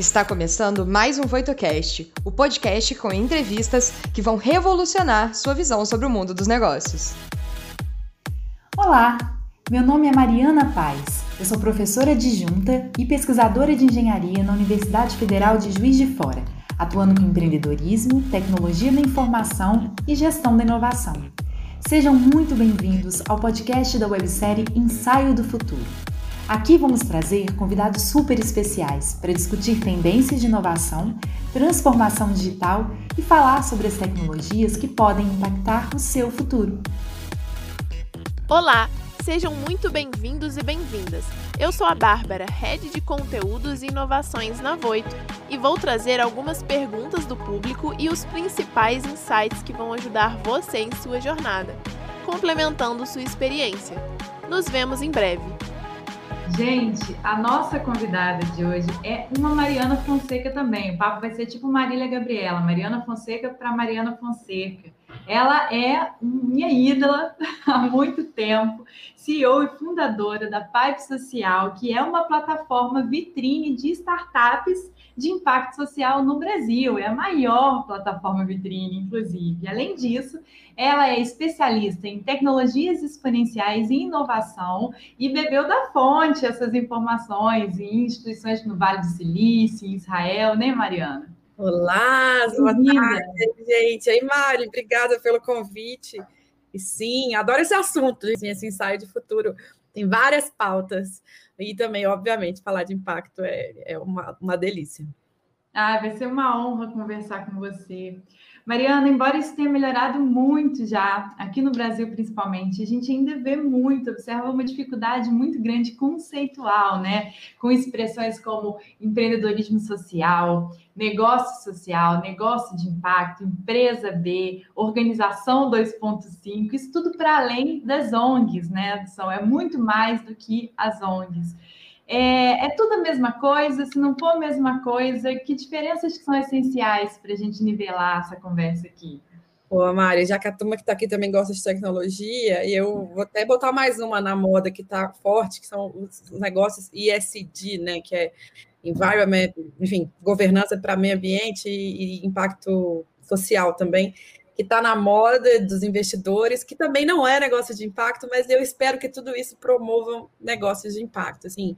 Está começando mais um VoitoCast, o podcast com entrevistas que vão revolucionar sua visão sobre o mundo dos negócios. Olá, meu nome é Mariana Paz. Eu sou professora adjunta e pesquisadora de engenharia na Universidade Federal de Juiz de Fora, atuando com empreendedorismo, tecnologia da informação e gestão da inovação. Sejam muito bem-vindos ao podcast da websérie Ensaio do Futuro. Aqui vamos trazer convidados super especiais para discutir tendências de inovação, transformação digital e falar sobre as tecnologias que podem impactar o seu futuro. Olá, sejam muito bem-vindos e bem-vindas. Eu sou a Bárbara, Head de Conteúdos e Inovações na Voito, e vou trazer algumas perguntas do público e os principais insights que vão ajudar você em sua jornada, complementando sua experiência. Nos vemos em breve. Gente, a nossa convidada de hoje é uma Mariana Fonseca também. O papo vai ser tipo Marília Gabriela, Mariana Fonseca para Mariana Fonseca. Ela é minha ídola há muito tempo, CEO e fundadora da Pipe Social, que é uma plataforma vitrine de startups de impacto social no Brasil. É a maior plataforma vitrine, inclusive. Além disso, ela é especialista em tecnologias exponenciais e inovação e bebeu da fonte essas informações em instituições no Vale do Silício, em Israel, né, Mariana? Olá, boa tarde, gente. Aí, Mari, obrigada pelo convite. E sim, adoro esse assunto, esse ensaio de futuro. Tem várias pautas. E também, obviamente, falar de impacto é, é uma, uma delícia. Ah, vai ser uma honra conversar com você. Mariana, embora isso tenha melhorado muito já, aqui no Brasil principalmente, a gente ainda vê muito, observa uma dificuldade muito grande conceitual, né? Com expressões como empreendedorismo social, negócio social, negócio de impacto, empresa B, organização 2.5, isso tudo para além das ONGs, né? São, é muito mais do que as ONGs. É, é, tudo a mesma coisa? Se não for a mesma coisa, que diferenças que são essenciais para a gente nivelar essa conversa aqui? Pô, Mari, já que a turma que está aqui também gosta de tecnologia, e eu vou até botar mais uma na moda que está forte, que são os negócios ISD, né? Que é environment, enfim, governança para meio ambiente e, impacto social também que está na moda dos investidores, que também não é negócio de impacto, mas eu espero que tudo isso promova negócios de impacto. Assim,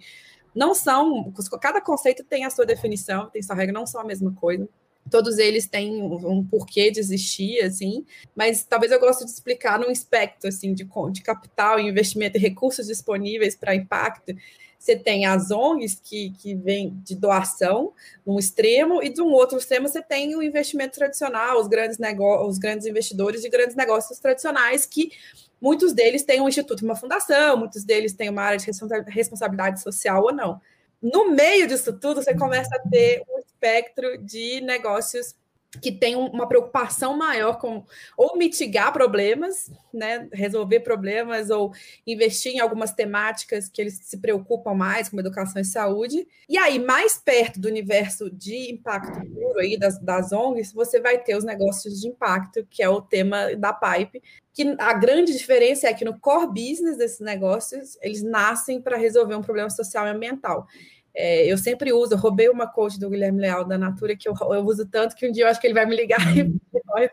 não são, cada conceito tem a sua definição, tem sua regra, não são a mesma coisa. Todos eles têm um porquê de existir, assim, mas talvez eu goste de explicar num espectro assim de, de capital, investimento e recursos disponíveis para impacto você tem as ONGs que, que vêm de doação, num extremo, e de um outro extremo você tem o investimento tradicional, os grandes, os grandes investidores de grandes negócios tradicionais, que muitos deles têm um instituto, uma fundação, muitos deles têm uma área de responsabilidade social ou não. No meio disso tudo, você começa a ter um espectro de negócios que tem uma preocupação maior com ou mitigar problemas, né, resolver problemas ou investir em algumas temáticas que eles se preocupam mais, como educação e saúde. E aí, mais perto do universo de impacto puro aí das, das ONGs, você vai ter os negócios de impacto, que é o tema da Pipe, que a grande diferença é que no core business desses negócios, eles nascem para resolver um problema social e ambiental. É, eu sempre uso, eu roubei uma coach do Guilherme Leal da Natura que eu, eu uso tanto que um dia eu acho que ele vai me ligar. Uhum.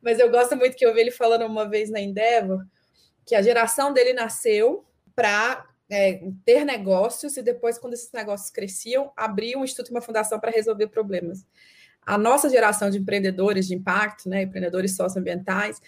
Mas eu gosto muito que eu vi ele falando uma vez na Endeavor que a geração dele nasceu para é, ter negócios e depois, quando esses negócios cresciam, abrir um instituto e uma fundação para resolver problemas. A nossa geração de empreendedores de impacto, né, empreendedores socioambientais,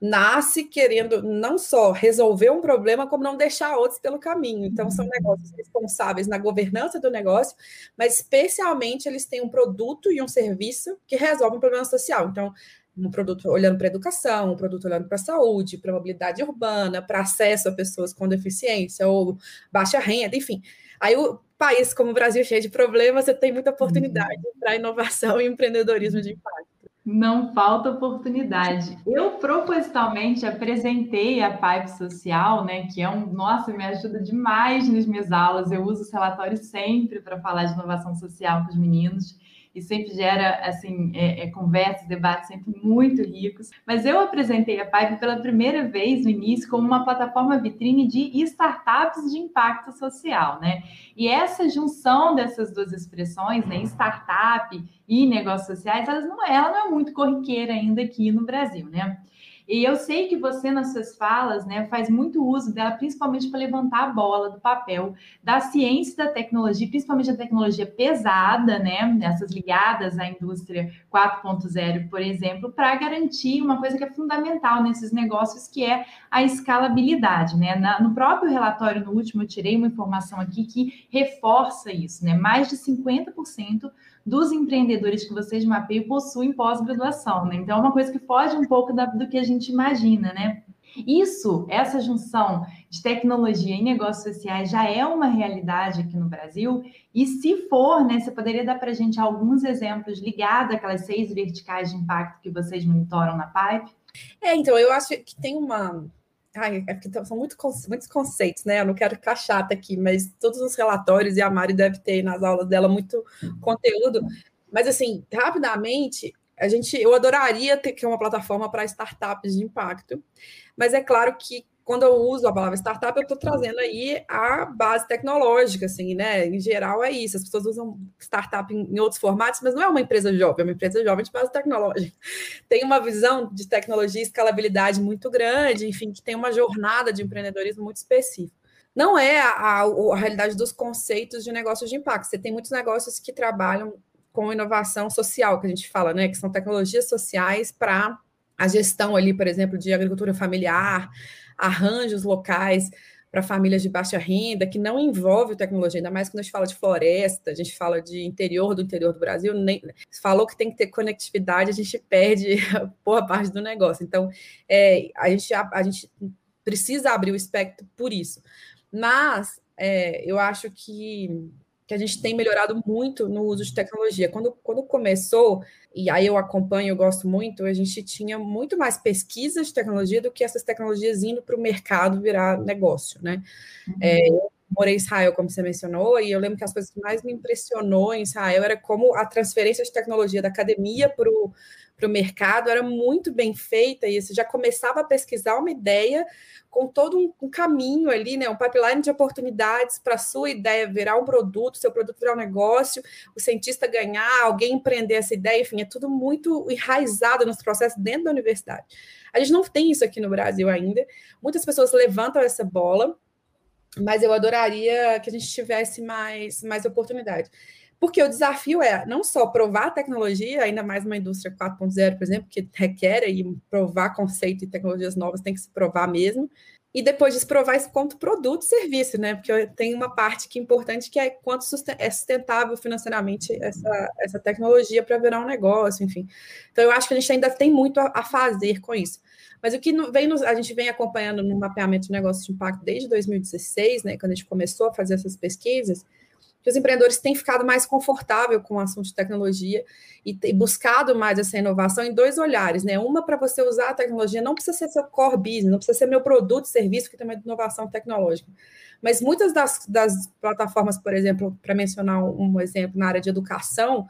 nasce querendo não só resolver um problema, como não deixar outros pelo caminho. Então, são uhum. negócios responsáveis na governança do negócio, mas especialmente eles têm um produto e um serviço que resolve um problema social. Então, um produto olhando para a educação, um produto olhando para a saúde, para a mobilidade urbana, para acesso a pessoas com deficiência ou baixa renda, enfim. Aí o país como o Brasil cheio de problemas, você tem muita oportunidade uhum. para inovação e empreendedorismo de impacto. Não falta oportunidade. Eu propositalmente apresentei a Pipe Social, né? Que é um, nossa, me ajuda demais nas minhas aulas. Eu uso os relatórios sempre para falar de inovação social com os meninos. E sempre gera assim é, é, conversas, debates sempre muito ricos. Mas eu apresentei a Pipe pela primeira vez no início como uma plataforma vitrine de startups de impacto social, né? E essa junção dessas duas expressões, né, startup e negócios sociais, elas não, ela não é muito corriqueira ainda aqui no Brasil, né? E eu sei que você, nas suas falas, né, faz muito uso dela, principalmente para levantar a bola do papel da ciência e da tecnologia, principalmente a tecnologia pesada, né, essas ligadas à indústria 4.0, por exemplo, para garantir uma coisa que é fundamental nesses negócios, que é a escalabilidade, né? Na, no próprio relatório, no último, eu tirei uma informação aqui que reforça isso, né? Mais de 50% dos empreendedores que vocês mapeiam possuem pós-graduação, né? Então é uma coisa que foge um pouco da, do que a gente imagina, né? Isso, essa junção de tecnologia e negócios sociais já é uma realidade aqui no Brasil. E se for, né, você poderia dar para a gente alguns exemplos ligados àquelas seis verticais de impacto que vocês monitoram na Pipe? É, então, eu acho que tem uma, Ai, é porque são muito, muitos conceitos, né? Eu não quero ficar chata aqui, mas todos os relatórios, e a Mari deve ter nas aulas dela muito conteúdo. Mas, assim, rapidamente, a gente, eu adoraria ter que uma plataforma para startups de impacto, mas é claro que quando eu uso a palavra startup, eu estou trazendo aí a base tecnológica, assim, né? Em geral é isso. As pessoas usam startup em, em outros formatos, mas não é uma empresa jovem, é uma empresa jovem de base tecnológica. Tem uma visão de tecnologia e escalabilidade muito grande, enfim, que tem uma jornada de empreendedorismo muito específica não é a, a, a, realidade dos conceitos de negócios de impacto. Você tem muitos negócios que trabalham com inovação social, que a gente fala, né? Que são tecnologias sociais para a gestão ali, por exemplo, de agricultura familiar, arranjos locais para famílias de baixa renda, que não envolve tecnologia, ainda mais quando a gente fala de floresta, a gente fala de interior do interior do Brasil, nem falou que tem que ter conectividade, a gente perde boa parte do negócio. Então, é, a, gente, a, a, gente precisa abrir o espectro por isso. Mas é, eu acho que que a gente tem melhorado muito no uso de tecnologia. Quando, quando começou, e aí eu acompanho, eu gosto muito, a gente tinha muito mais pesquisa de tecnologia do que essas tecnologias indo para o mercado virar negócio, né? Uhum. É, eu morei em Israel, como você mencionou, e eu lembro que as coisas que mais me impressionou em Israel era como a transferência de tecnologia da academia para o para o mercado era muito bem feita e você já começava a pesquisar uma ideia com todo um, um caminho ali, né, um pipeline de oportunidades para a sua ideia virar um produto, seu produto virar um negócio, o cientista ganhar, alguém empreender essa ideia, enfim, é tudo muito enraizado nos processos dentro da universidade. A gente não tem isso aqui no Brasil ainda. Muitas pessoas levantam essa bola, mas eu adoraria que a gente tivesse mais, mais oportunidade. Porque o desafio é não só provar a tecnologia, ainda mais uma indústria 4.0, por exemplo, que requer aí provar conceito e tecnologias novas, tem que se provar mesmo. E depois de se provar isso quanto produto e serviço, né? Porque tem uma parte que é importante que é quanto é sustentável financeiramente essa, essa tecnologia para virar um negócio, enfim. Então eu acho que a gente ainda tem muito a, a fazer com isso. Mas o que vem nos, a gente vem acompanhando no mapeamento de negócios de impacto desde 2016, né? Quando a gente começou a fazer essas pesquisas, que os empreendedores têm ficado mais confortável com o assunto de tecnologia e, e buscado mais essa inovação em dois olhares, né? Uma para você usar a tecnologia, não precisa ser seu core business, não precisa ser meu produto, serviço, que também é de inovação tecnológica. Mas muitas das, das plataformas, por exemplo, para mencionar um exemplo na área de educação,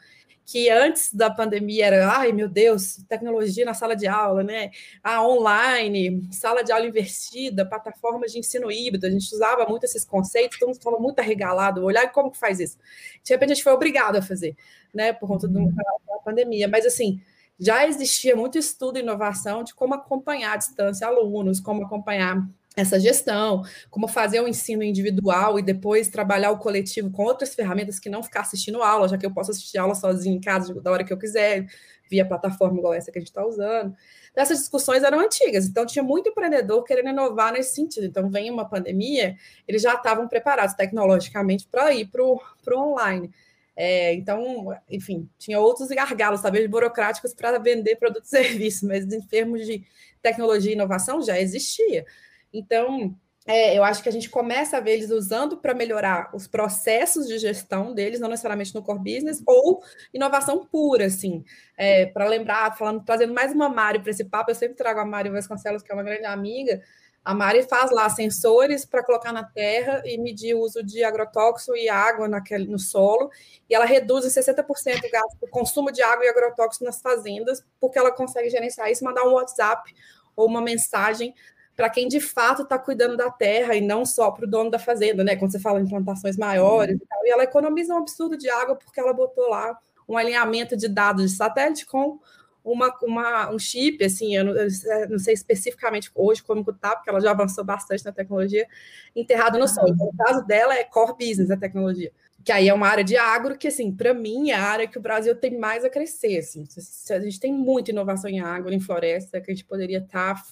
que antes da pandemia era, ai meu Deus, tecnologia na sala de aula, né? Ah, online, sala de aula invertida, plataformas de ensino híbrido, a gente usava muito esses conceitos, todo mundo estava muito arregalado, olhar como que faz isso. De repente a gente foi obrigado a fazer, né, por conta uhum. da pandemia, mas assim, já existia muito estudo e inovação de como acompanhar à distância alunos, como acompanhar essa gestão, como fazer o ensino individual e depois trabalhar o coletivo com outras ferramentas que não ficar assistindo aula, já que eu posso assistir aula sozinho em casa da hora que eu quiser, via plataforma igual essa que a gente está usando. Então, essas discussões eram antigas, então tinha muito empreendedor querendo inovar nesse sentido. Então, vem uma pandemia, eles já estavam preparados tecnologicamente para ir para o online. É, então, enfim, tinha outros gargalos, talvez burocráticos, para vender produto e serviço, mas em termos de tecnologia e inovação já existia. Então, é, eu acho que a gente começa a ver eles usando para melhorar os processos de gestão deles, não necessariamente no core business, ou inovação pura, assim. É, para lembrar, falando, trazendo mais uma Mari para esse papo, eu sempre trago a Mari Vasconcelos, que é uma grande amiga. A Mari faz lá sensores para colocar na terra e medir o uso de agrotóxico e água naquele, no solo, e ela reduz em 60% o, gasto, o consumo de água e agrotóxico nas fazendas, porque ela consegue gerenciar isso, mandar um WhatsApp ou uma mensagem para quem de fato está cuidando da terra e não só para o dono da fazenda, né? Quando você fala em plantações maiores e tal. E ela economiza um absurdo de água porque ela botou lá um alinhamento de dados de satélite com uma, uma, um chip, assim, eu não, eu não, sei especificamente hoje como está, porque ela já avançou bastante na tecnologia, enterrado no solo. Então, no caso dela, é core business a tecnologia. Que aí é uma área de agro que, assim, para mim, é a área que o Brasil tem mais a crescer. Assim. A gente tem muita inovação em agro, em floresta, que a gente poderia estar tá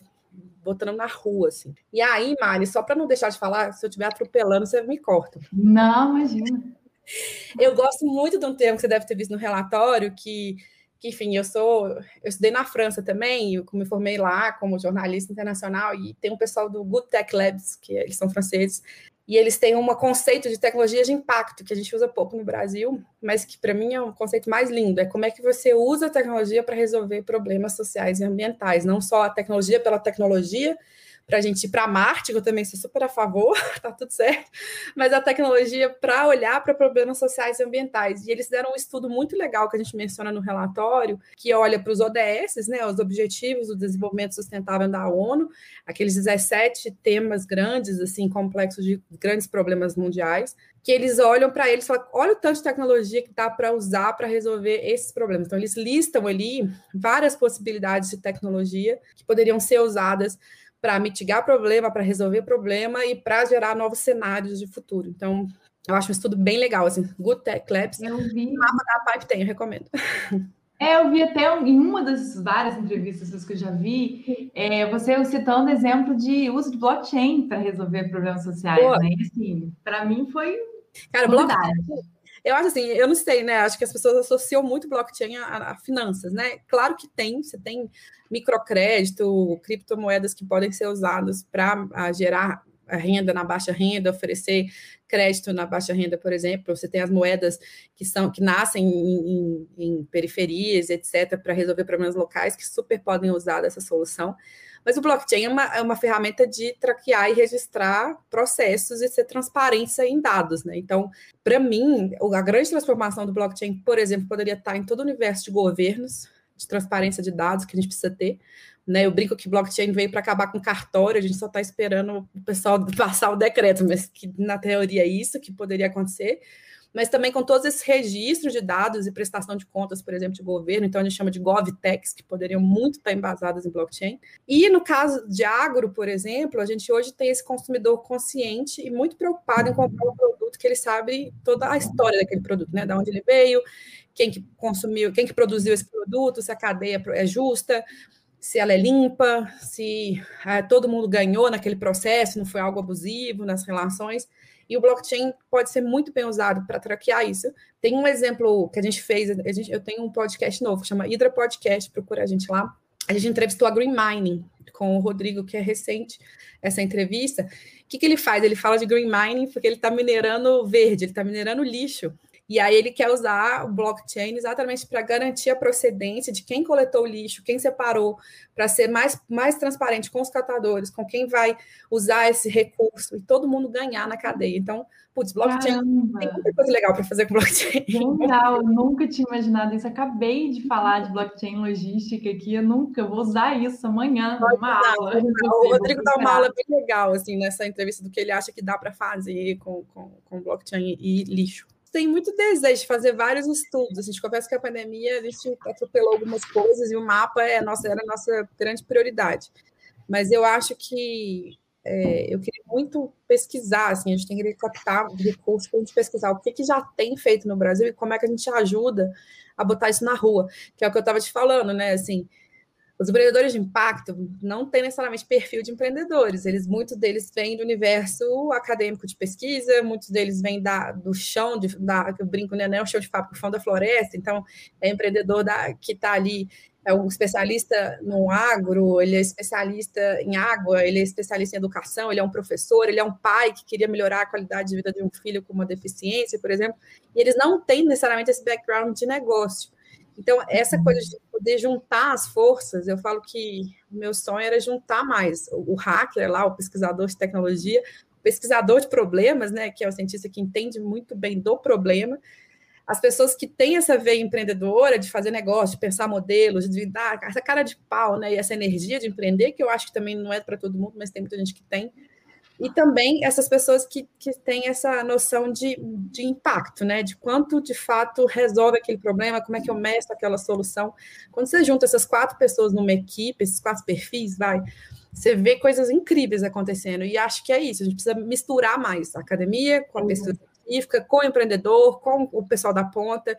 botando na rua, assim. E aí, Mari, só para não deixar de falar, se eu estiver atropelando, você me corta. Não, imagina. Eu gosto muito de um termo que você deve ter visto no relatório, que, que enfim, eu sou, eu estudei na França também, eu me formei lá como jornalista internacional, e tem um pessoal do Good Tech Labs, que eles são franceses, e eles têm um conceito de tecnologia de impacto, que a gente usa pouco no Brasil, mas que para mim é um conceito mais lindo. É como é que você usa a tecnologia para resolver problemas sociais e ambientais, não só a tecnologia pela tecnologia, para a gente ir para Marte, que eu também sou super a favor, tá tudo certo, mas a tecnologia para olhar para problemas sociais e ambientais. E eles deram um estudo muito legal que a gente menciona no relatório, que olha para os ODS, né, os Objetivos do Desenvolvimento Sustentável da ONU, aqueles 17 temas grandes, assim, complexos de grandes problemas mundiais, que eles olham para eles e falam: olha o tanto de tecnologia que dá para usar para resolver esses problemas. Então, eles listam ali várias possibilidades de tecnologia que poderiam ser usadas para mitigar problema, para resolver problema e para gerar novos cenários de futuro. Então, eu acho um estudo bem legal, assim, Good Tech Labs. Eu vi. O mapa da Pipe tem, eu recomendo. É, eu vi até em uma das várias entrevistas que eu já vi, é, você citando exemplo de uso de blockchain para resolver problemas sociais, né? E assim, para mim foi. Cara, blockchain. Eu acho assim, eu não sei, né? Acho que as pessoas associam muito blockchain a, a finanças, né? Claro que tem, você tem microcrédito, criptomoedas que podem ser usadas para gerar renda na baixa renda, oferecer crédito na baixa renda, por exemplo. Você tem as moedas que são que nascem em, em, em periferias, etc., para resolver problemas locais que super podem usar dessa solução. Mas o blockchain é uma, é uma ferramenta de traquear e registrar processos e ser transparência em dados, né? Então, para mim, a grande transformação do blockchain, por exemplo, poderia estar em todo o universo de governos, de transparência de dados que a gente precisa ter. Né, eu brinco que blockchain veio para acabar com cartório, a gente só está esperando o pessoal passar o decreto, mas que na teoria é isso que poderia acontecer. Mas também com todos esses registros de dados e prestação de contas, por exemplo, de governo, então a gente chama de GovTechs, que poderiam muito estar embasadas em blockchain. E no caso de agro, por exemplo, a gente hoje tem esse consumidor consciente e muito preocupado em comprar um produto que ele sabe toda a história daquele produto, né? Da onde ele veio, quem que consumiu, quem que produziu esse produto, se a cadeia é justa, se ela é limpa, se é, todo mundo ganhou naquele processo, não foi algo abusivo nas relações. E o blockchain pode ser muito bem usado para traquear isso. Tem um exemplo que a gente fez, a gente, eu tenho um podcast novo, chama Hydra Podcast, procura a gente lá. A gente entrevistou a Green Mining com o Rodrigo, que é recente essa entrevista. O que, que ele faz? Ele fala de green mining porque ele está minerando verde, ele está minerando lixo. E aí ele quer usar o blockchain exatamente para garantir a procedência de quem coletou o lixo, quem separou, para ser mais, mais transparente com os catadores, com quem vai usar esse recurso e todo mundo ganhar na cadeia. Então, putz, blockchain Caramba. tem muita coisa legal para fazer com blockchain. Legal, eu nunca tinha imaginado isso. Acabei de falar de blockchain logística aqui, eu nunca vou usar isso amanhã numa aula. O Rodrigo dá uma aula bem legal assim nessa entrevista do que ele acha que dá para fazer com, com, com blockchain e lixo tem muito desejo de fazer vários estudos. A gente confessa que a pandemia a gente atropelou algumas coisas e o mapa é nossa, era a nossa grande prioridade. Mas eu acho que é, eu queria muito pesquisar, assim, a gente tem que captar recursos para a gente pesquisar o que, que já tem feito no Brasil e como é que a gente ajuda a botar isso na rua, que é o que eu estava te falando, né? Assim, os empreendedores de impacto não têm necessariamente perfil de empreendedores, eles muitos deles vêm do universo acadêmico de pesquisa, muitos deles vêm da, do chão, de, da, eu brinco, né, não é o chão de fábrica, o chão da floresta, então é empreendedor da, que está ali, é um especialista no agro, ele é especialista em água, ele é especialista em educação, ele é um professor, ele é um pai que queria melhorar a qualidade de vida de um filho com uma deficiência, por exemplo, e eles não têm necessariamente esse background de negócio. Então, essa coisa de poder juntar as forças, eu falo que o meu sonho era juntar mais. O, o hacker lá, o pesquisador de tecnologia, o pesquisador de problemas, né, que é o cientista que entende muito bem do problema, as pessoas que têm essa veia empreendedora de fazer negócio, de pensar modelos, de dar essa cara de pau, né, e essa energia de empreender, que eu acho que também não é para todo mundo, mas tem muita gente que tem, e também essas pessoas que, que têm essa noção de, de impacto, né? De quanto de fato resolve aquele problema, como é que eu meço aquela solução. Quando você junta essas quatro pessoas numa equipe, esses quatro perfis, vai, você vê coisas incríveis acontecendo. E acho que é isso, a gente precisa misturar mais a academia com a uhum. pessoa científica, com o empreendedor, com o pessoal da ponta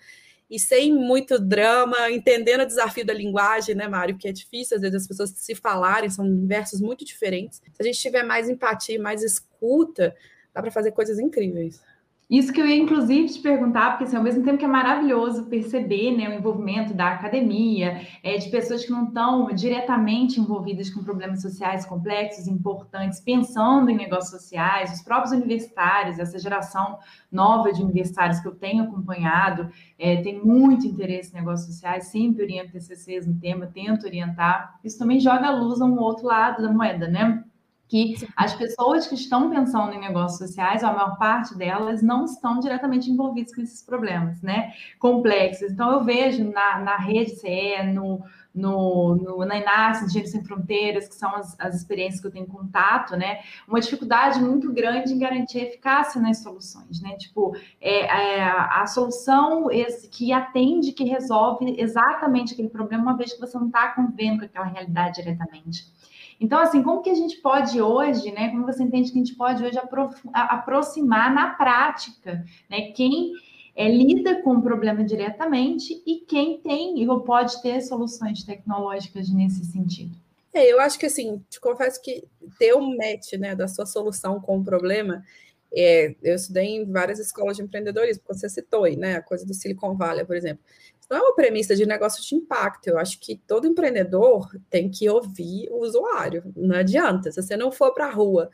e sem muito drama, entendendo o desafio da linguagem, né, Mário? Que é difícil, às vezes, as pessoas se falarem, são universos muito diferentes. Se a gente tiver mais empatia, mais escuta, dá para fazer coisas incríveis. Isso que eu ia, inclusive, te perguntar, porque assim, ao mesmo tempo que é maravilhoso perceber né, o envolvimento da academia, é, de pessoas que não estão diretamente envolvidas com problemas sociais complexos, importantes, pensando em negócios sociais, os próprios universitários, essa geração nova de universitários que eu tenho acompanhado, é, tem muito interesse em negócios sociais, sempre oriento TCCs no tema, tento orientar. Isso também joga a luz a um outro lado da moeda, né? Que as pessoas que estão pensando em negócios sociais, a maior parte delas não estão diretamente envolvidas com esses problemas, né? Complexos. Então, eu vejo na, na rede CE, no, no, no, na Inácio, Engenheiros Sem Fronteiras, que são as, as experiências que eu tenho contato, né? Uma dificuldade muito grande em garantir eficácia nas soluções, né? Tipo, é, é, a solução que atende, que resolve exatamente aquele problema, uma vez que você não está convivendo com aquela realidade diretamente. Então, assim, como que a gente pode hoje, né? Como você entende que a gente pode hoje apro aproximar na prática, né? Quem é, lida com o problema diretamente e quem tem ou pode ter soluções tecnológicas nesse sentido. É, eu acho que assim, te confesso que ter um match né, da sua solução com o problema, é, eu estudei em várias escolas de empreendedorismo, como você citou aí, né? A coisa do Silicon Valley, por exemplo não é uma premissa de negócio de impacto. Eu acho que todo empreendedor tem que ouvir o usuário. Não adianta. Se você não for para a rua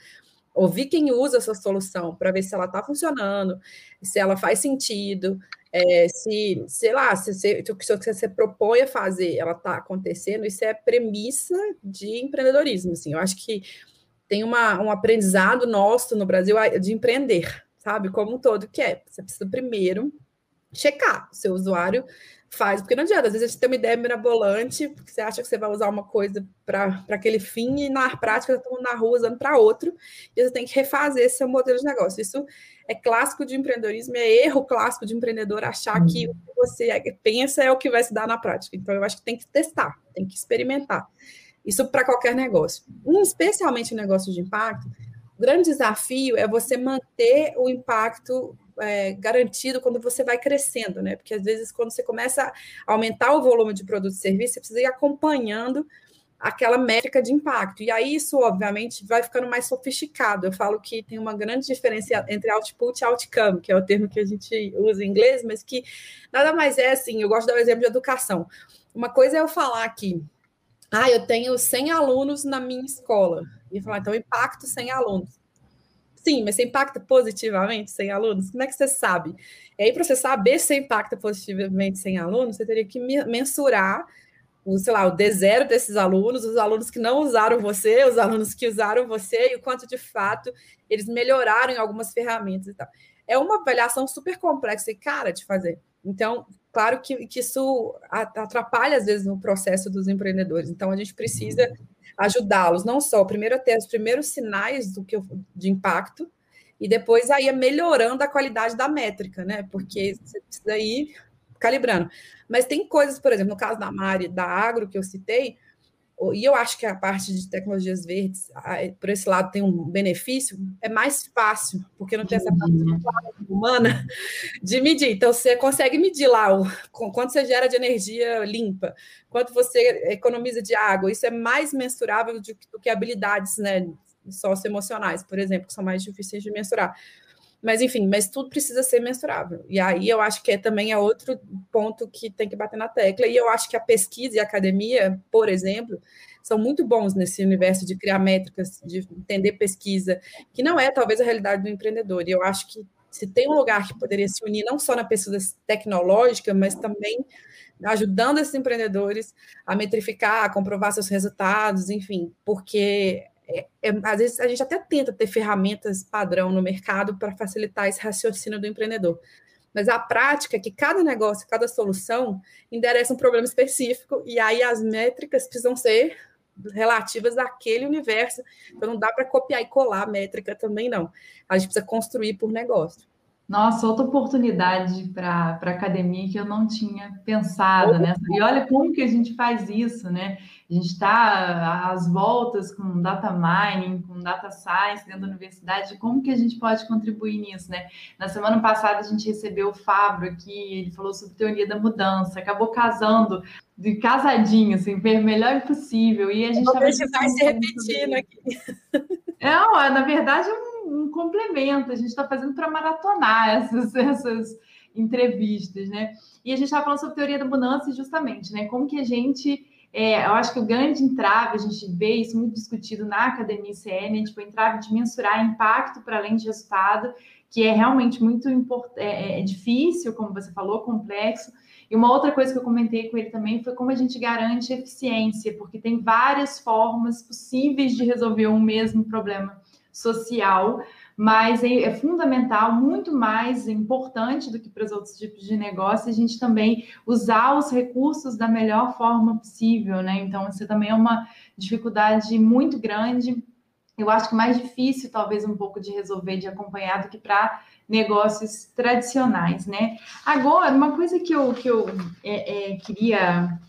ouvir quem usa essa solução para ver se ela está funcionando, se ela faz sentido, é, se, sei lá, se, se, se o que você propõe a fazer, ela está acontecendo, isso é premissa de empreendedorismo. Assim. Eu acho que tem uma, um aprendizado nosso no Brasil de empreender, sabe? Como um todo, que é, você precisa primeiro checar o seu usuário faz, porque não adianta, às vezes a gente tem uma ideia mirabolante, porque você acha que você vai usar uma coisa para aquele fim, e na prática estão na rua usando para outro, e você tem que refazer seu modelo de negócio. Isso é clássico de empreendedorismo, é erro clássico de empreendedor achar uhum. que o que você pensa é o que vai se dar na prática. Então, eu acho que tem que testar, tem que experimentar. Isso para qualquer negócio. Um, especialmente negócio de impacto, o grande desafio é você manter o impacto é, garantido quando você vai crescendo, né? Porque às vezes, quando você começa a aumentar o volume de produto e serviço, você precisa ir acompanhando aquela métrica de impacto. E aí, isso, obviamente, vai ficando mais sofisticado. Eu falo que tem uma grande diferença entre output e outcome, que é o termo que a gente usa em inglês, mas que nada mais é assim. Eu gosto de dar o exemplo de educação. Uma coisa é eu falar que, ah, eu tenho 100 alunos na minha escola. E falar, então, impacto 100 alunos. Sim, mas você impacta positivamente sem alunos? Como é que você sabe? E aí, para você saber se impacta positivamente sem alunos, você teria que mensurar o, sei lá, o D0 desses alunos, os alunos que não usaram você, os alunos que usaram você, e o quanto de fato eles melhoraram em algumas ferramentas e tal. É uma avaliação super complexa e cara de fazer. Então, claro que, que isso atrapalha, às vezes, no processo dos empreendedores. Então, a gente precisa ajudá-los, não só primeiro a ter os primeiros sinais do que eu, de impacto, e depois aí melhorando a qualidade da métrica, né? Porque você precisa ir calibrando. Mas tem coisas, por exemplo, no caso da Mari, da Agro, que eu citei, e eu acho que a parte de tecnologias verdes, por esse lado, tem um benefício, é mais fácil, porque não tem essa parte uhum. humana de medir. Então, você consegue medir lá o, quanto você gera de energia limpa, quanto você economiza de água. Isso é mais mensurável do, do que habilidades né, socioemocionais, por exemplo, que são mais difíceis de mensurar. Mas, enfim, mas tudo precisa ser mensurável. E aí eu acho que é, também é outro ponto que tem que bater na tecla. E eu acho que a pesquisa e a academia, por exemplo, são muito bons nesse universo de criar métricas, de entender pesquisa, que não é talvez a realidade do empreendedor. E eu acho que se tem um lugar que poderia se unir não só na pesquisa tecnológica, mas também ajudando esses empreendedores a metrificar, a comprovar seus resultados, enfim, porque é, é, às vezes a gente até tenta ter ferramentas padrão no mercado para facilitar esse raciocínio do empreendedor. Mas a prática é que cada negócio, cada solução endereça um problema específico, e aí as métricas precisam ser relativas àquele universo. Então não dá para copiar e colar a métrica também, não. A gente precisa construir por negócio. Nossa, outra oportunidade para a academia que eu não tinha pensado, né? E olha como que a gente faz isso, né? A gente está às voltas com data mining, com data science dentro da universidade, como que a gente pode contribuir nisso, né? Na semana passada a gente recebeu o Fabro aqui, ele falou sobre teoria da mudança, acabou casando de casadinho, assim, melhor possível. E a gente vai se repetindo aqui. Não, é, na verdade é um, um complemento. A gente está fazendo para maratonar essas, essas entrevistas, né? E a gente estava falando sobre teoria da mudança justamente, né? Como que a gente é, eu acho que o grande entrave, a gente vê isso muito discutido na academia ICN, tipo, o entrave de mensurar impacto para além de resultado, que é realmente muito é, é, é, difícil, como você falou, complexo. E uma outra coisa que eu comentei com ele também foi como a gente garante eficiência, porque tem várias formas possíveis de resolver um mesmo problema social, mas é, é, fundamental, muito mais importante do que para os outros tipos de negócio, a gente também usar os recursos da melhor forma possível, né? Então, isso também é uma dificuldade muito grande. Eu acho que mais difícil, talvez, um pouco de resolver, de acompanhar, do que para negócios tradicionais, né? Agora, uma coisa que eu, que eu é, é, queria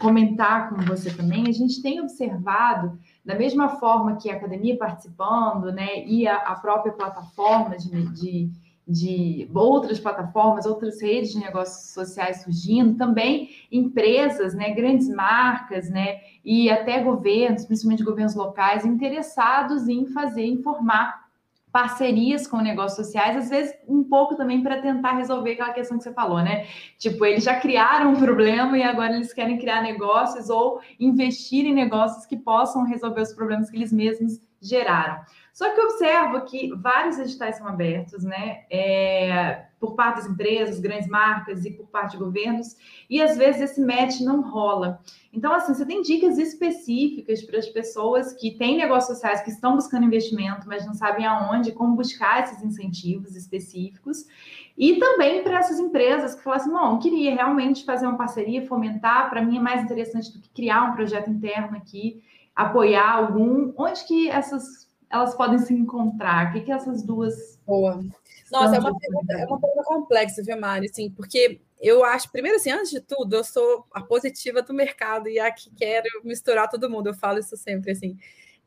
comentar com você também, a gente tem observado da mesma forma que a academia participando, né, e a, a própria plataforma de, de, de, outras plataformas, outras redes de negócios sociais surgindo, também empresas, né, grandes marcas, né, e até governos, principalmente governos locais, interessados em fazer, informar parcerias com negócios sociais, às vezes um pouco também para tentar resolver aquela questão que você falou, né? Tipo, eles já criaram um problema e agora eles querem criar negócios ou investir em negócios que possam resolver os problemas que eles mesmos geraram. Só que eu observo que vários editais são abertos, né? É, por parte das empresas, grandes marcas e por parte de governos, e às vezes esse match não rola. Então, assim, você tem dicas específicas para as pessoas que têm negócios sociais, que estão buscando investimento, mas não sabem aonde, como buscar esses incentivos específicos, e também para essas empresas que falam assim, não, queria realmente fazer uma parceria, fomentar, para mim é mais interessante do que criar um projeto interno aqui, apoiar algum, onde que essas elas podem se encontrar? O que, que essas duas. Boa. Nossa, é uma, pergunta, é uma pergunta complexa, viu, Mari? Assim, porque eu acho, primeiro assim, antes de tudo, eu sou a positiva do mercado e a que quero misturar todo mundo. Eu falo isso sempre assim.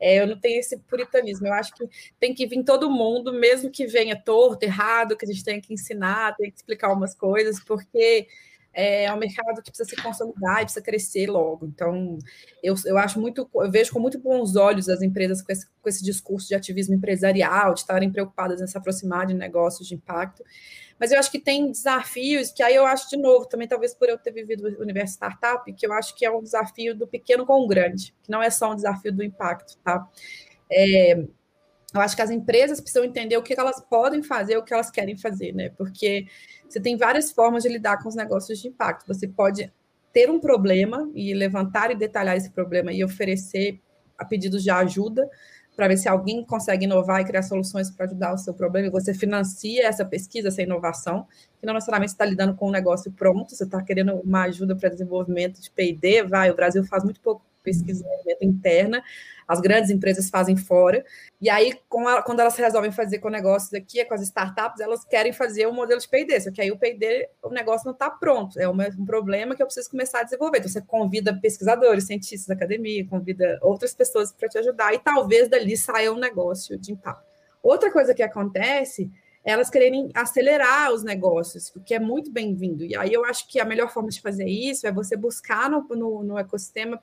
É, eu não tenho esse puritanismo. Eu acho que tem que vir todo mundo, mesmo que venha torto, errado, que a gente tenha que ensinar, tem que explicar umas coisas, porque é um mercado que precisa se consolidar e precisa crescer logo. Então, eu, eu acho muito, eu vejo com muito bons olhos as empresas com esse, com esse discurso de ativismo empresarial, de estarem preocupadas em se aproximar de negócios de impacto. Mas eu acho que tem desafios que aí eu acho de novo, também talvez por eu ter vivido o universo startup, que eu acho que é um desafio do pequeno com o grande, que não é só um desafio do impacto, tá? É, eu acho que as empresas precisam entender o que elas podem fazer, o que elas querem fazer, né? Porque você tem várias formas de lidar com os negócios de impacto. Você pode ter um problema e levantar e detalhar esse problema e oferecer a pedidos de ajuda para ver se alguém consegue inovar e criar soluções para ajudar o seu problema. E você financia essa pesquisa, essa inovação, que não necessariamente está lidando com um negócio pronto, você está querendo uma ajuda para desenvolvimento de P&D, vai, o Brasil faz muito pouco pesquisa interna, as grandes empresas fazem fora, e aí, quando elas resolvem fazer com negócios aqui, com as startups, elas querem fazer um modelo de P&D, só que aí o P&D, o negócio não está pronto, é um problema que eu preciso começar a desenvolver, então você convida pesquisadores, cientistas da academia, convida outras pessoas para te ajudar, e talvez dali saia um negócio de impacto. Outra coisa que acontece elas quererem acelerar os negócios, o que é muito bem-vindo. E aí eu acho que a melhor forma de fazer isso é você buscar no, no, no ecossistema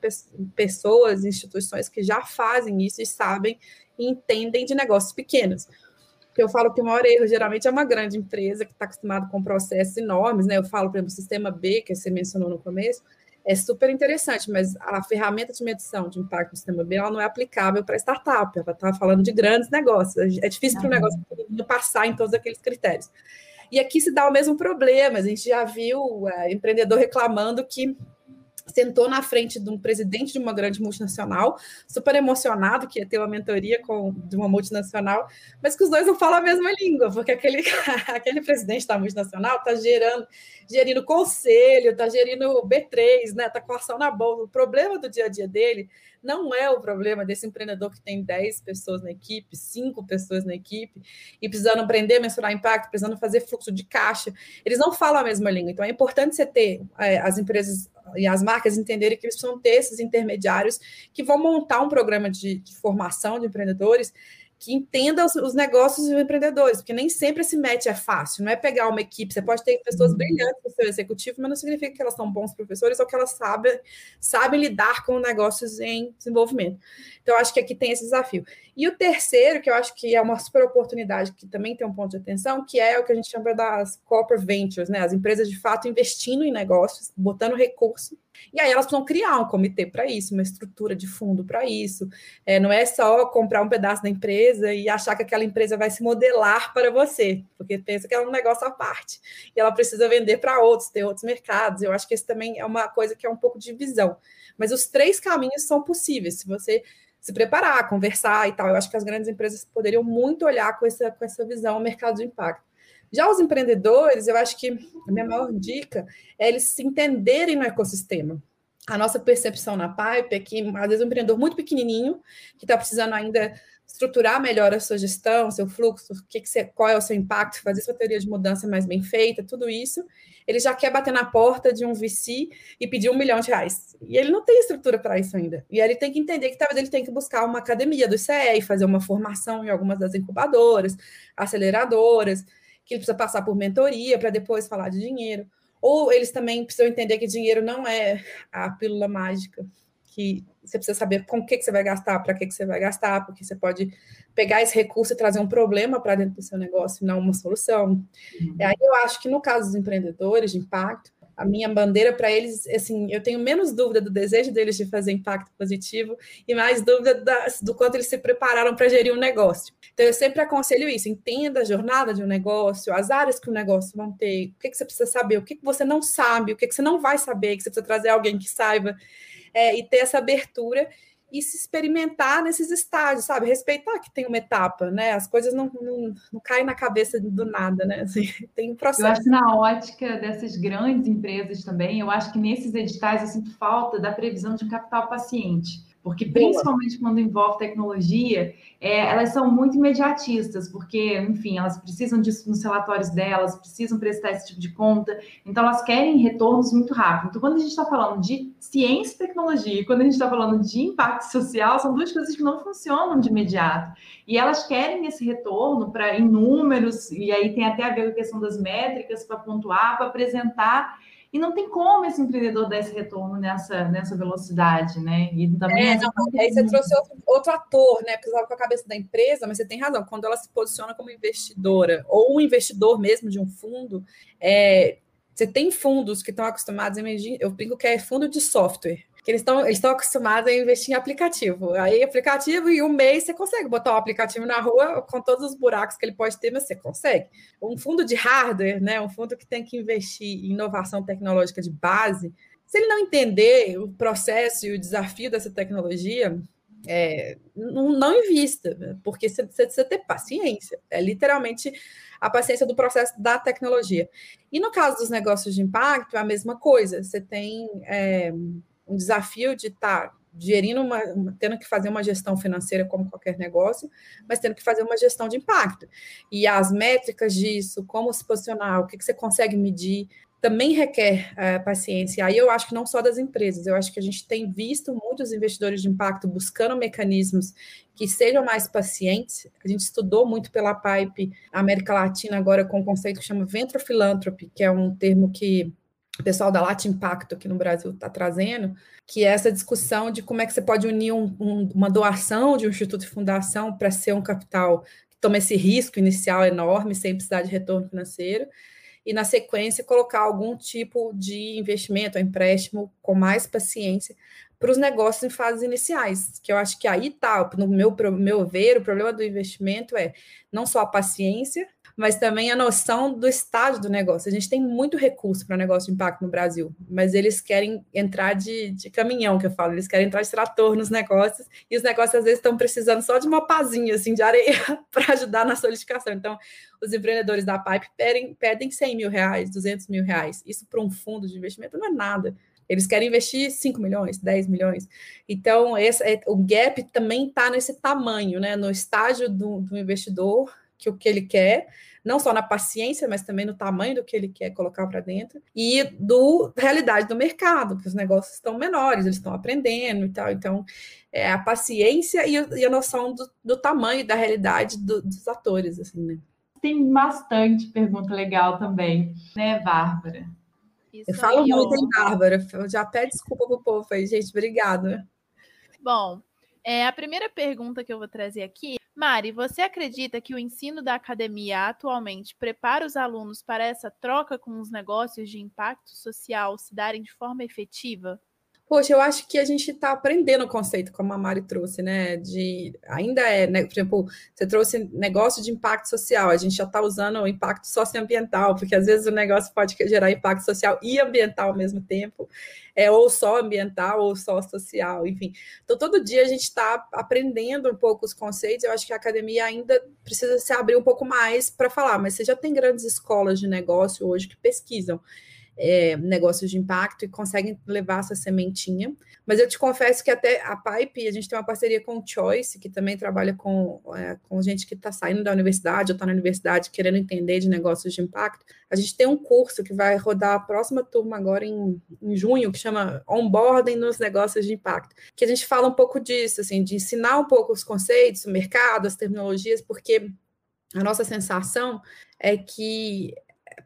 pessoas, instituições que já fazem isso e sabem e entendem de negócios pequenos. Porque eu falo que o maior erro geralmente é uma grande empresa que está acostumada com processos enormes, né? Eu falo, por exemplo, o sistema B, que você mencionou no começo, é super interessante, mas a ferramenta de medição de impacto no sistema B não é aplicável para startup, ela está falando de grandes negócios, é difícil para o negócio passar em todos aqueles critérios. E aqui se dá o mesmo problema, a gente já viu é, empreendedor reclamando que sentou na frente de um presidente de uma grande multinacional, super emocionado que ia ter uma mentoria com, de uma multinacional, mas que os dois não falam a mesma língua, porque aquele, aquele presidente da multinacional está gerando, gerindo conselho, está gerindo B3, né? Está com ação na bolsa. O problema do dia a dia dele não é o problema desse empreendedor que tem 10 pessoas na equipe, 5 pessoas na equipe, e precisando aprender mensurar impacto, precisando fazer fluxo de caixa. Eles não falam a mesma língua. Então é importante você ter é, as empresas e as marcas entenderem que eles precisam ter esses intermediários que vão montar um programa de, de formação de empreendedores que entenda os, os, negócios dos empreendedores, porque nem sempre esse match é fácil, não é pegar uma equipe, você pode ter pessoas uhum. brilhantes no seu executivo, mas não significa que elas são bons professores ou que elas sabem, sabem lidar com negócios em desenvolvimento. Então, acho que aqui tem esse desafio. E o terceiro, que eu acho que é uma super oportunidade, que também tem um ponto de atenção, que é o que a gente chama das corporate ventures, né? As empresas de fato investindo em negócios, botando recurso e aí elas precisam criar um comitê para isso, uma estrutura de fundo para isso. É, não é só comprar um pedaço da empresa e achar que aquela empresa vai se modelar para você, porque pensa que é um negócio à parte. E ela precisa vender para outros, ter outros mercados. Eu acho que isso também é uma coisa que é um pouco de visão. Mas os três caminhos são possíveis. Se você se preparar, conversar e tal, eu acho que as grandes empresas poderiam muito olhar com essa, com essa visão ao mercado de impacto. Já os empreendedores, eu acho que a minha maior dica é eles se entenderem no ecossistema. A nossa percepção na Pipe é que, às vezes, um empreendedor muito pequenininho, que está precisando ainda estruturar melhor a sua gestão, seu fluxo, que que você, qual é o seu impacto, fazer sua teoria de mudança mais bem feita, tudo isso, ele já quer bater na porta de um VC e pedir um milhão de reais. E ele não tem estrutura para isso ainda. E aí ele tem que entender que talvez ele tenha que buscar uma academia do ICE fazer uma formação em algumas das incubadoras, aceleradoras, que ele precisa passar por mentoria para depois falar de dinheiro. Ou eles também precisam entender que dinheiro não é a pílula mágica, que você precisa saber com o que, que você vai gastar, para que, que você vai gastar, porque você pode pegar esse recurso e trazer um problema para dentro do seu negócio, não uma solução. Uhum. E aí eu acho que no caso dos empreendedores de impacto, a minha bandeira para eles, assim, eu tenho menos dúvida do desejo deles de fazer impacto positivo e mais dúvida da, do quanto eles se prepararam para gerir um negócio. Então, eu sempre aconselho isso: entenda a jornada de um negócio, as áreas que o negócio vão ter, o que, que você precisa saber, o que, que você não sabe, o que, que você não vai saber, que você precisa trazer alguém que saiba, é, e ter essa abertura e se experimentar nesses estágios, sabe? Respeitar que tem uma etapa, né? As coisas não, não, não caem na cabeça do nada, né? Assim, tem um processo. Eu acho que na ótica dessas grandes empresas também, eu acho que nesses editais eu sinto falta da previsão de capital paciente. Porque, principalmente Boa. quando envolve tecnologia, é, elas são muito imediatistas, porque, enfim, elas precisam disso nos relatórios delas, precisam prestar esse tipo de conta, então elas querem retornos muito rápido. Então, quando a gente está falando de ciência e tecnologia, e quando a gente está falando de impacto social, são duas coisas que não funcionam de imediato. E elas querem esse retorno para em números, e aí tem até a ver com a questão das métricas para pontuar, para apresentar e não tem como esse empreendedor dar esse retorno nessa, nessa velocidade, né? E também é, não, aí você trouxe outro, outro ator, né? Porque estava com a cabeça da empresa, mas você tem razão. Quando ela se posiciona como investidora, ou um investidor mesmo de um fundo, é, você tem fundos que estão acostumados a investir, eu brinco que é fundo de software que eles estão eles acostumados a investir em aplicativo. Aí, aplicativo, em um mês você consegue botar o um aplicativo na rua com todos os buracos que ele pode ter, mas você consegue. Um fundo de hardware, né? Um fundo que tem que investir em inovação tecnológica de base. Se ele não entender o processo e o desafio dessa tecnologia, é, não, não invista, porque você, você precisa ter paciência. É literalmente a paciência do processo da tecnologia. E no caso dos negócios de impacto, é a mesma coisa. Você tem. É, um desafio de estar tá gerindo uma, uma, tendo que fazer uma gestão financeira como qualquer negócio, mas tendo que fazer uma gestão de impacto. E as métricas disso, como se posicionar, o que, que você consegue medir, também requer é, paciência. Aí eu acho que não só das empresas, eu acho que a gente tem visto muitos investidores de impacto buscando mecanismos que sejam mais pacientes. A gente estudou muito pela Pipe América Latina agora com um conceito que chama Venture Philanthropy, que é um termo que o pessoal da Late Impacto aqui no Brasil está trazendo, que é essa discussão de como é que você pode unir um, um, uma doação de um instituto de fundação para ser um capital que toma esse risco inicial enorme sem precisar de retorno financeiro, e, na sequência, colocar algum tipo de investimento ou empréstimo com mais paciência para os negócios em fases iniciais, que eu acho que aí está, no meu, meu ver, o problema do investimento é não só a paciência, mas também a noção do estágio do negócio. A gente tem muito recurso para negócio de impacto no Brasil, mas eles querem entrar de, de caminhão, que eu falo, eles querem entrar de trator nos negócios, e os negócios às vezes estão precisando só de uma pazinha assim, de areia para ajudar na solidificação. Então, os empreendedores da Pipe pedem, pedem 100 mil reais, 200 mil reais. Isso para um fundo de investimento não é nada. Eles querem investir 5 milhões, 10 milhões. Então, esse, é, o gap também está nesse tamanho, né? No estágio do, do investidor, que o que ele quer, não só na paciência, mas também no tamanho do que ele quer colocar para dentro, e do realidade do mercado, que os negócios estão menores, eles estão aprendendo e tal. Então, é a paciência e, e a noção do, do tamanho da realidade do, dos atores, assim, né? Tem bastante pergunta legal também, né, Bárbara? Isso eu falo aí, muito, hein, Bárbara? Eu já pede desculpa pro povo aí, gente. Obrigada. Bom, é, a primeira pergunta que eu vou trazer aqui. Mari, você acredita que o ensino da academia atualmente prepara os alunos para essa troca com os negócios de impacto social se darem de forma efetiva? Poxa, eu acho que a gente está aprendendo o conceito, como a Mari trouxe, né? De ainda é, né? Por exemplo, você trouxe negócio de impacto social, a gente já está usando o impacto socioambiental, porque às vezes o negócio pode gerar impacto social e ambiental ao mesmo tempo, é ou só ambiental ou só social, enfim. Então, todo dia a gente está aprendendo um pouco os conceitos. Eu acho que a academia ainda precisa se abrir um pouco mais para falar, mas você já tem grandes escolas de negócio hoje que pesquisam é, negócios de impacto e conseguem levar essa sementinha. Mas eu te confesso que até a Pipe, a gente tem uma parceria com o Choice, que também trabalha com, é, com gente que está saindo da universidade ou está na universidade querendo entender de negócios de impacto. A gente tem um curso que vai rodar a próxima turma agora em, em junho, que chama Onboarding nos Negócios de Impacto, que a gente fala um pouco disso, assim, de ensinar um pouco os conceitos, o mercado, as terminologias, porque a nossa sensação é que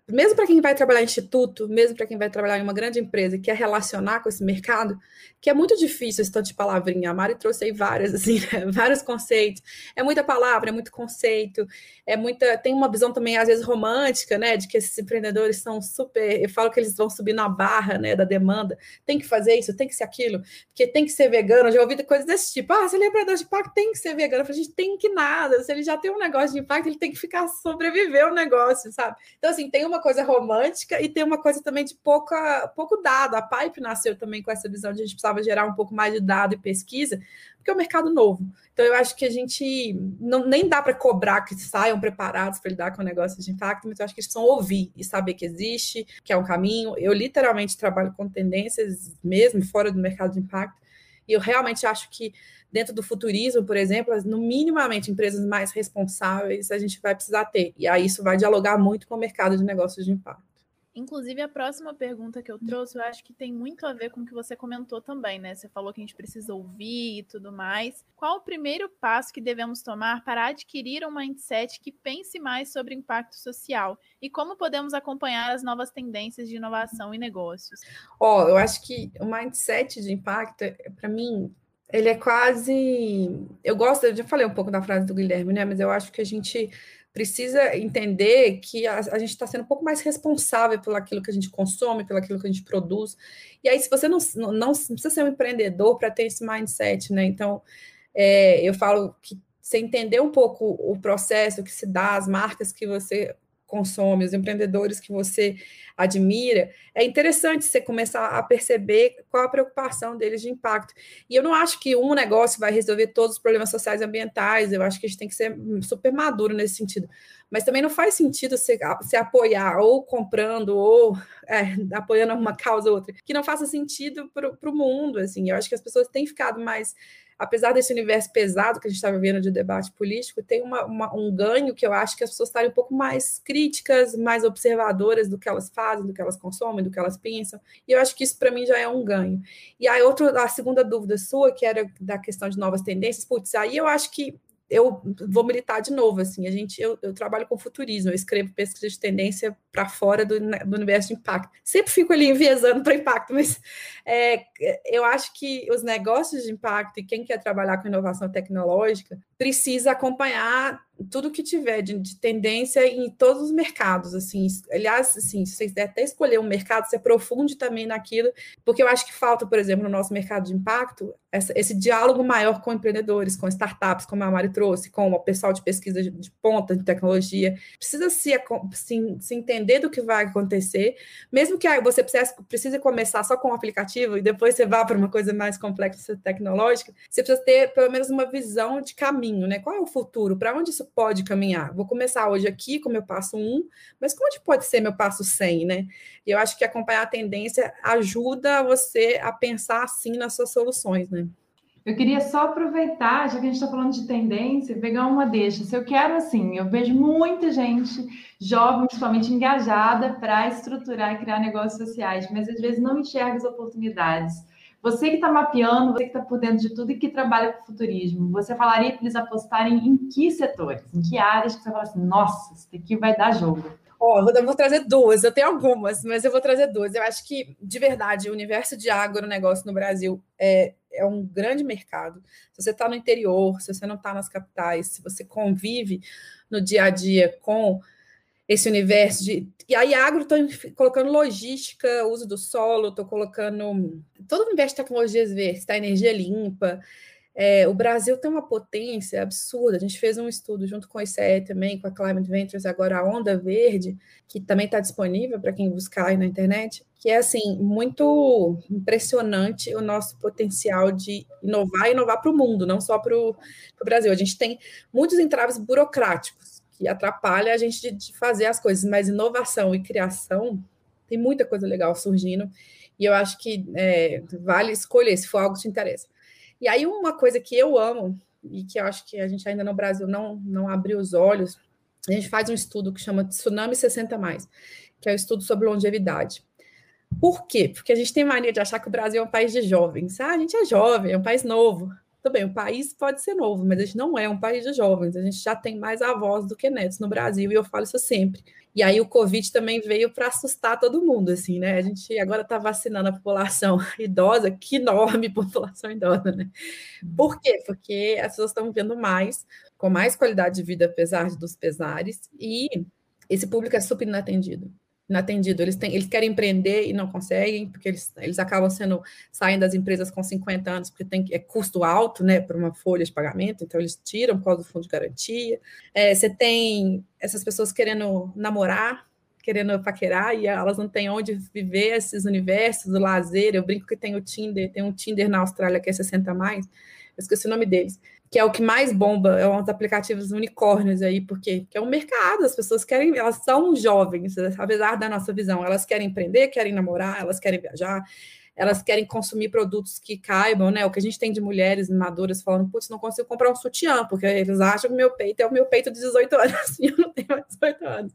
mesmo para quem vai trabalhar em instituto, mesmo para quem vai trabalhar em uma grande empresa e quer relacionar com esse mercado, que é muito difícil esse tanto de palavrinha. A Mari trouxe aí várias, assim, né? vários conceitos. É muita palavra, é muito conceito, é muita. Tem uma visão também, às vezes, romântica, né? De que esses empreendedores são super. Eu falo que eles vão subir na barra né, da demanda. Tem que fazer isso, tem que ser aquilo, porque tem que ser vegano. Eu já ouvi coisas desse tipo. Ah, se ele é empreendedor de impacto, tem que ser vegano. Eu falei, gente tem que nada. Se ele já tem um negócio de impacto, ele tem que ficar sobreviver o negócio, sabe? Então, assim, tem uma coisa romântica e tem uma coisa também de pouca, pouco dado. A Pipe nasceu também com essa visão de a gente precisava gerar um pouco mais de dado e pesquisa, porque é um mercado novo. Então, eu acho que a gente não, nem dá para cobrar que saiam preparados para lidar com negócios de impacto, mas eu acho que eles precisam ouvir e saber que existe, que é um caminho. Eu literalmente trabalho com tendências mesmo fora do mercado de impacto. E eu realmente acho que dentro do futurismo, por exemplo, no minimamente empresas mais responsáveis a gente vai precisar ter. E aí isso vai dialogar muito com o mercado de negócios de impacto. Inclusive, a próxima pergunta que eu trouxe, eu acho que tem muito a ver com o que você comentou também, né? Você falou que a gente precisa ouvir e tudo mais. Qual o primeiro passo que devemos tomar para adquirir um mindset que pense mais sobre impacto social? E como podemos acompanhar as novas tendências de inovação e negócios? Ó, oh, eu acho que o mindset de impacto, para mim, ele é quase. Eu gosto, eu já falei um pouco da frase do Guilherme, né? Mas eu acho que a gente precisa entender que a, a gente está sendo um pouco mais responsável pelo aquilo que a gente consome, pelo aquilo que a gente produz. E aí, se você não, não, não precisa ser um empreendedor para ter esse mindset, né? Então, é, eu falo que você entender um pouco o processo que se dá, as marcas que você consome, os empreendedores que você admira, é interessante você começar a perceber qual a preocupação deles de impacto. E eu não acho que um negócio vai resolver todos os problemas sociais e ambientais, eu acho que a gente tem que ser super maduro nesse sentido. Mas também não faz sentido se, se apoiar ou comprando ou é, apoiando uma causa ou outra, que não faça sentido para o mundo, assim. Eu acho que as pessoas têm ficado mais apesar desse universo pesado que a gente está vivendo de debate político, tem uma, uma, um ganho que eu acho que as pessoas estarem um pouco mais críticas, mais observadoras do que elas fazem, do que elas consomem, do que elas pensam. E eu acho que isso para mim já é um ganho. E aí, outro, a segunda dúvida sua, que era da questão de novas tendências, putz, aí eu acho que eu vou militar de novo, assim, a gente, eu, eu trabalho com futurismo, eu escrevo pesquisa de tendência para fora do, do, universo de impacto. Sempre fico ali enviesando para impacto, mas é, eu acho que os negócios de impacto e quem quer trabalhar com inovação tecnológica precisa acompanhar tudo que tiver de, de, tendência em todos os mercados, assim, aliás, assim, se você até escolher um mercado, se aprofunde também naquilo, porque eu acho que falta, por exemplo, no nosso mercado de impacto, essa, esse diálogo maior com empreendedores, com startups, como a Mari trouxe, com o pessoal de pesquisa de, de ponta de tecnologia, precisa se, se, se, entender do que vai acontecer, mesmo que você precise, precise começar só com um aplicativo e depois você vá para uma coisa mais complexa tecnológica, você precisa ter pelo menos uma visão de caminho, né? Qual é o futuro? Para onde isso pode caminhar? Vou começar hoje aqui com meu passo 1, mas como pode ser meu passo 100, né? E eu acho que acompanhar a tendência ajuda você a pensar assim nas suas soluções, né? Eu queria só aproveitar, já que a gente está falando de tendência, pegar uma deixa. Se eu quero, assim, eu vejo muita gente jovem, principalmente engajada, para estruturar e criar negócios sociais, mas às vezes não enxerga as oportunidades. Você que está mapeando, você que está por dentro de tudo e que trabalha com futurismo, você falaria para eles apostarem em que setores, em que áreas que você fala assim, nossa, isso daqui vai dar jogo? Ó, oh, eu vou trazer duas, eu tenho algumas, mas eu vou trazer duas. Eu acho que, de verdade, o universo de agronegócio no Brasil é, é um grande mercado. Se você está no interior, se você não está nas capitais, se você convive no dia a dia com esse universo de. E aí, agro, estou colocando logística, uso do solo, estou colocando todo o universo de tecnologias verdes, tá? energia limpa. É, o Brasil tem uma potência absurda. A gente fez um estudo junto com o ICE também, com a Climate Ventures, agora a Onda Verde, que também está disponível para quem buscar aí na internet, que é assim muito impressionante o nosso potencial de inovar e inovar para o mundo, não só para o Brasil. A gente tem muitos entraves burocráticos que atrapalha a gente de, de fazer as coisas, mas inovação e criação tem muita coisa legal surgindo, e eu acho que é, vale escolher se for algo que te interessa. E aí, uma coisa que eu amo, e que eu acho que a gente ainda no Brasil não, não abriu os olhos, a gente faz um estudo que chama Tsunami 60, que é um estudo sobre longevidade. Por quê? Porque a gente tem mania de achar que o Brasil é um país de jovens. Ah, a gente é jovem, é um país novo. Bem, o país pode ser novo, mas a gente não é um país de jovens. A gente já tem mais avós do que netos no Brasil, e eu falo isso sempre. E aí o Covid também veio para assustar todo mundo, assim, né? A gente agora está vacinando a população idosa, que enorme população idosa, né? Por quê? Porque as pessoas estão vendo mais, com mais qualidade de vida, apesar dos pesares, e esse público é super inatendido inatendido. Eles, têm, eles querem empreender e não conseguem, porque eles, eles acabam sendo saindo das empresas com 50 anos, porque tem, é custo alto né, para uma folha de pagamento, então eles tiram por causa do fundo de garantia. É, você tem essas pessoas querendo namorar, querendo paquerar, e elas não têm onde viver esses universos do lazer. Eu brinco que tem o Tinder, tem um Tinder na Austrália que é 60 mais, eu esqueci o nome deles que é o que mais bomba, é um dos aplicativos unicórnios aí, porque é um mercado, as pessoas querem, elas são jovens, apesar da nossa visão, elas querem empreender, querem namorar, elas querem viajar, elas querem consumir produtos que caibam, né? O que a gente tem de mulheres maduras falando, putz, não consigo comprar um sutiã, porque eles acham que meu peito é o meu peito de 18 anos, e eu não tenho mais 18 anos.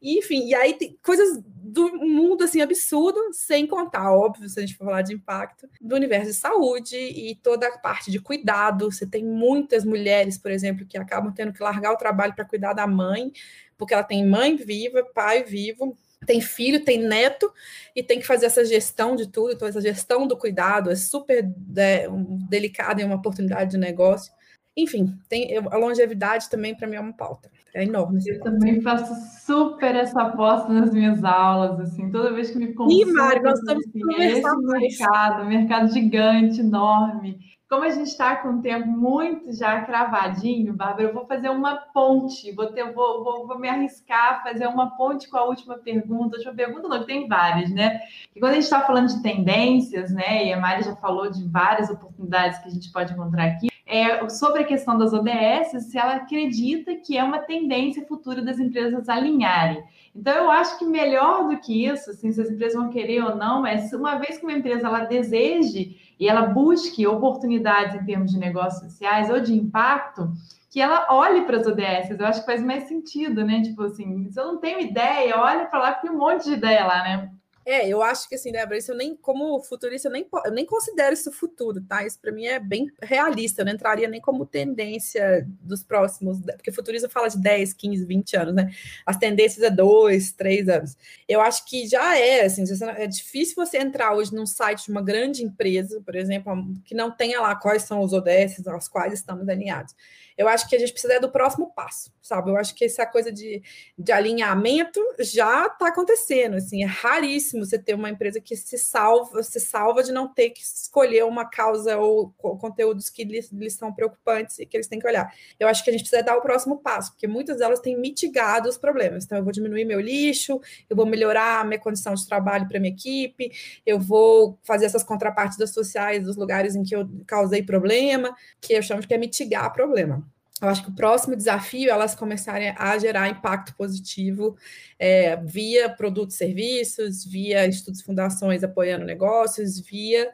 Enfim, e aí tem coisas do mundo, assim, absurdo, sem contar, óbvio, se a gente for falar de impacto, do universo de saúde e toda a parte de cuidado. Você tem muitas mulheres, por exemplo, que acabam tendo que largar o trabalho para cuidar da mãe, porque ela tem mãe viva, pai vivo, tem filho, tem neto e tem que fazer essa gestão de tudo. Então, essa gestão do cuidado é super é, um, delicada e uma oportunidade de negócio. Enfim, tem, a longevidade também para mim é uma pauta. É enorme. Eu também faço super essa aposta nas minhas aulas, assim, toda vez que me consulto. Ih, Mário, nós estamos assim, mercado, mercado gigante, enorme como a gente está com o tempo muito já cravadinho, Bárbara, eu vou fazer uma ponte, vou, ter, vou, vou, vou me arriscar a fazer uma ponte com a última pergunta. A última pergunta não, tem várias, né? E quando a gente está falando de tendências, né, e a Mari já falou de várias oportunidades que a gente pode encontrar aqui, é, sobre a questão das ODS, se ela acredita que é uma tendência futura das empresas alinharem. Então, eu acho que melhor do que isso, assim, se as empresas vão querer ou não, mas uma vez que uma empresa ela deseje e ela busque oportunidades em termos de negócios sociais ou de impacto, que ela olhe para as ODS. Eu acho que faz mais sentido, né? Tipo assim, se eu não tenho ideia, olha para lá, porque tem um monte de ideia lá, né? É, eu acho que assim, Débora, isso eu nem, como futurista, eu nem, eu nem considero isso futuro, tá? Isso para mim é bem realista, eu não entraria nem como tendência dos próximos, porque futurista fala de 10, 15, 20 anos, né? As tendências é 2, 3 anos. Eu acho que já é, assim, é difícil você entrar hoje num site de uma grande empresa, por exemplo, que não tenha lá quais são os ODS aos quais estamos alinhados. Eu acho que a gente precisa do próximo passo, sabe? Eu acho que essa coisa de, de alinhamento já está acontecendo. Assim, é raríssimo você ter uma empresa que se salva, se salva de não ter que escolher uma causa ou conteúdos que lhes, lhes são preocupantes e que eles têm que olhar. Eu acho que a gente precisa dar o próximo passo, porque muitas delas têm mitigado os problemas. Então, eu vou diminuir meu lixo, eu vou melhorar a minha condição de trabalho para minha equipe, eu vou fazer essas contrapartidas sociais dos lugares em que eu causei problema, que eu chamo de que é mitigar problema. Eu acho que o próximo desafio é elas começarem a gerar impacto positivo é, via produtos e serviços, via estudos e fundações apoiando negócios, via,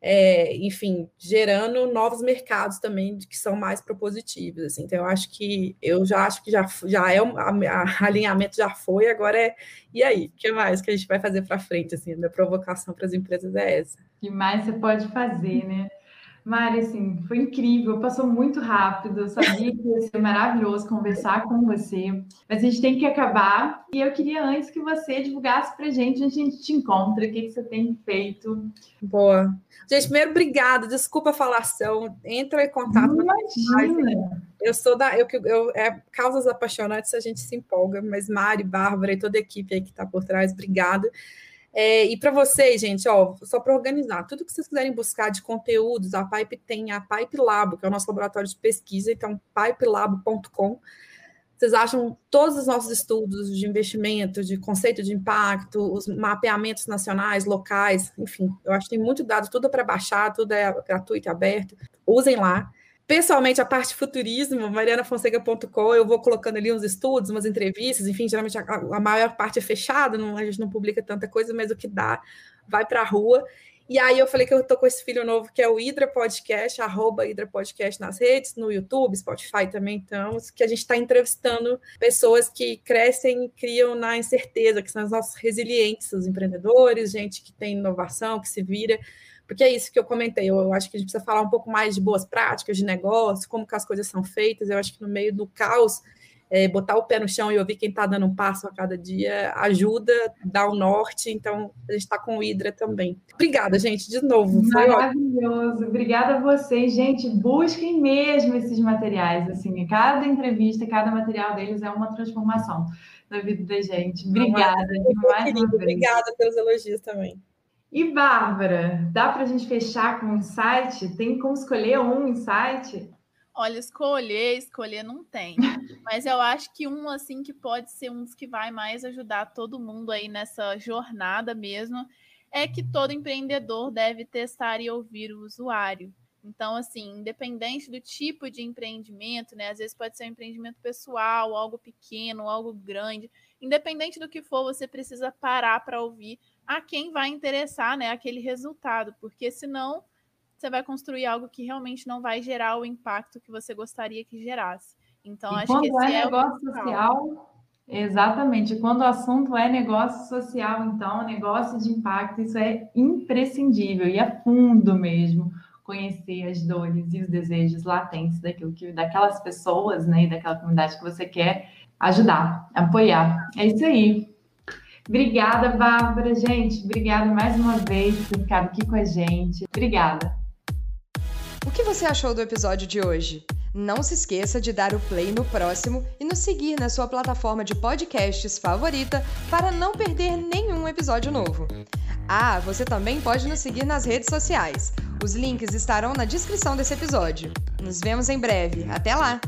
é, enfim, gerando novos mercados também que são mais propositivos. Assim. Então, eu acho que eu já acho que já, já é a alinhamento já foi, agora é e aí, o que mais que a gente vai fazer para frente? Assim, a minha provocação para as empresas é essa. O que mais você pode fazer, né? Mari, assim, foi incrível, passou muito rápido. Eu sabia que ia ser maravilhoso conversar com você, mas a gente tem que acabar. E eu queria antes que você divulgasse para gente onde a gente te encontra, o que, que você tem feito. Boa. Gente, primeiro, obrigada. Desculpa a falação. Entra em contato. Imagina. Eu sou da. Eu, eu, é causas apaixonantes, a gente se empolga, mas Mari, Bárbara e toda a equipe aí que está por trás, obrigada. É, e para vocês, gente, ó, só para organizar, tudo que vocês quiserem buscar de conteúdos, a Pipe tem a Pipe Labo, que é o nosso laboratório de pesquisa, então pipelabo.com. Vocês acham todos os nossos estudos de investimento, de conceito de impacto, os mapeamentos nacionais, locais, enfim, eu acho que tem muito dado, tudo para baixar, tudo é gratuito aberto. Usem lá. Pessoalmente, a parte futurismo, marianafonseca.com, eu vou colocando ali uns estudos, umas entrevistas, enfim, geralmente a, a maior parte é fechada, a gente não publica tanta coisa, mas o que dá vai para a rua. E aí eu falei que eu tô com esse filho novo, que é o Hidra Podcast, arroba Hidra Podcast nas redes, no YouTube, Spotify também, então, que a gente está entrevistando pessoas que crescem e criam na incerteza, que são os nossos resilientes, os empreendedores, gente que tem inovação, que se vira porque é isso que eu comentei. Eu acho que a gente precisa falar um pouco mais de boas práticas de negócio, como que as coisas são feitas. Eu acho que no meio do caos, é, botar o pé no chão e ouvir quem está dando um passo a cada dia ajuda, dá o norte. Então, a gente está com o Hidra também. Obrigada, gente, de novo. Maravilhoso. Obrigada a vocês. Gente, busquem mesmo esses materiais. Assim, cada entrevista, cada material deles é uma transformação na vida da gente. Obrigada. Obrigada pelos elogios também. E Bárbara, dá para a gente fechar com um insight? Tem como escolher um insight? Olha, escolher, escolher não tem. Mas eu acho que um assim que pode ser um dos que vai mais ajudar todo mundo aí nessa jornada mesmo é que todo empreendedor deve testar e ouvir o usuário. Então, assim, independente do tipo de empreendimento, né? Às vezes pode ser um empreendimento pessoal, algo pequeno, algo grande. Independente do que for, você precisa parar para ouvir a quem vai interessar, né, aquele resultado, porque senão você vai construir algo que realmente não vai gerar o impacto que você gostaria que gerasse. Então, e acho quando que esse é, é negócio social, exatamente. Quando o assunto é negócio social, então, negócio de impacto, isso é imprescindível e é fundo mesmo conhecer as dores e os desejos latentes daquilo que daquelas pessoas, né, e daquela comunidade que você quer ajudar, apoiar. É isso aí. Obrigada, Bárbara. Gente, obrigada mais uma vez por ter ficado aqui com a gente. Obrigada. O que você achou do episódio de hoje? Não se esqueça de dar o play no próximo e nos seguir na sua plataforma de podcasts favorita para não perder nenhum episódio novo. Ah, você também pode nos seguir nas redes sociais. Os links estarão na descrição desse episódio. Nos vemos em breve. Até lá!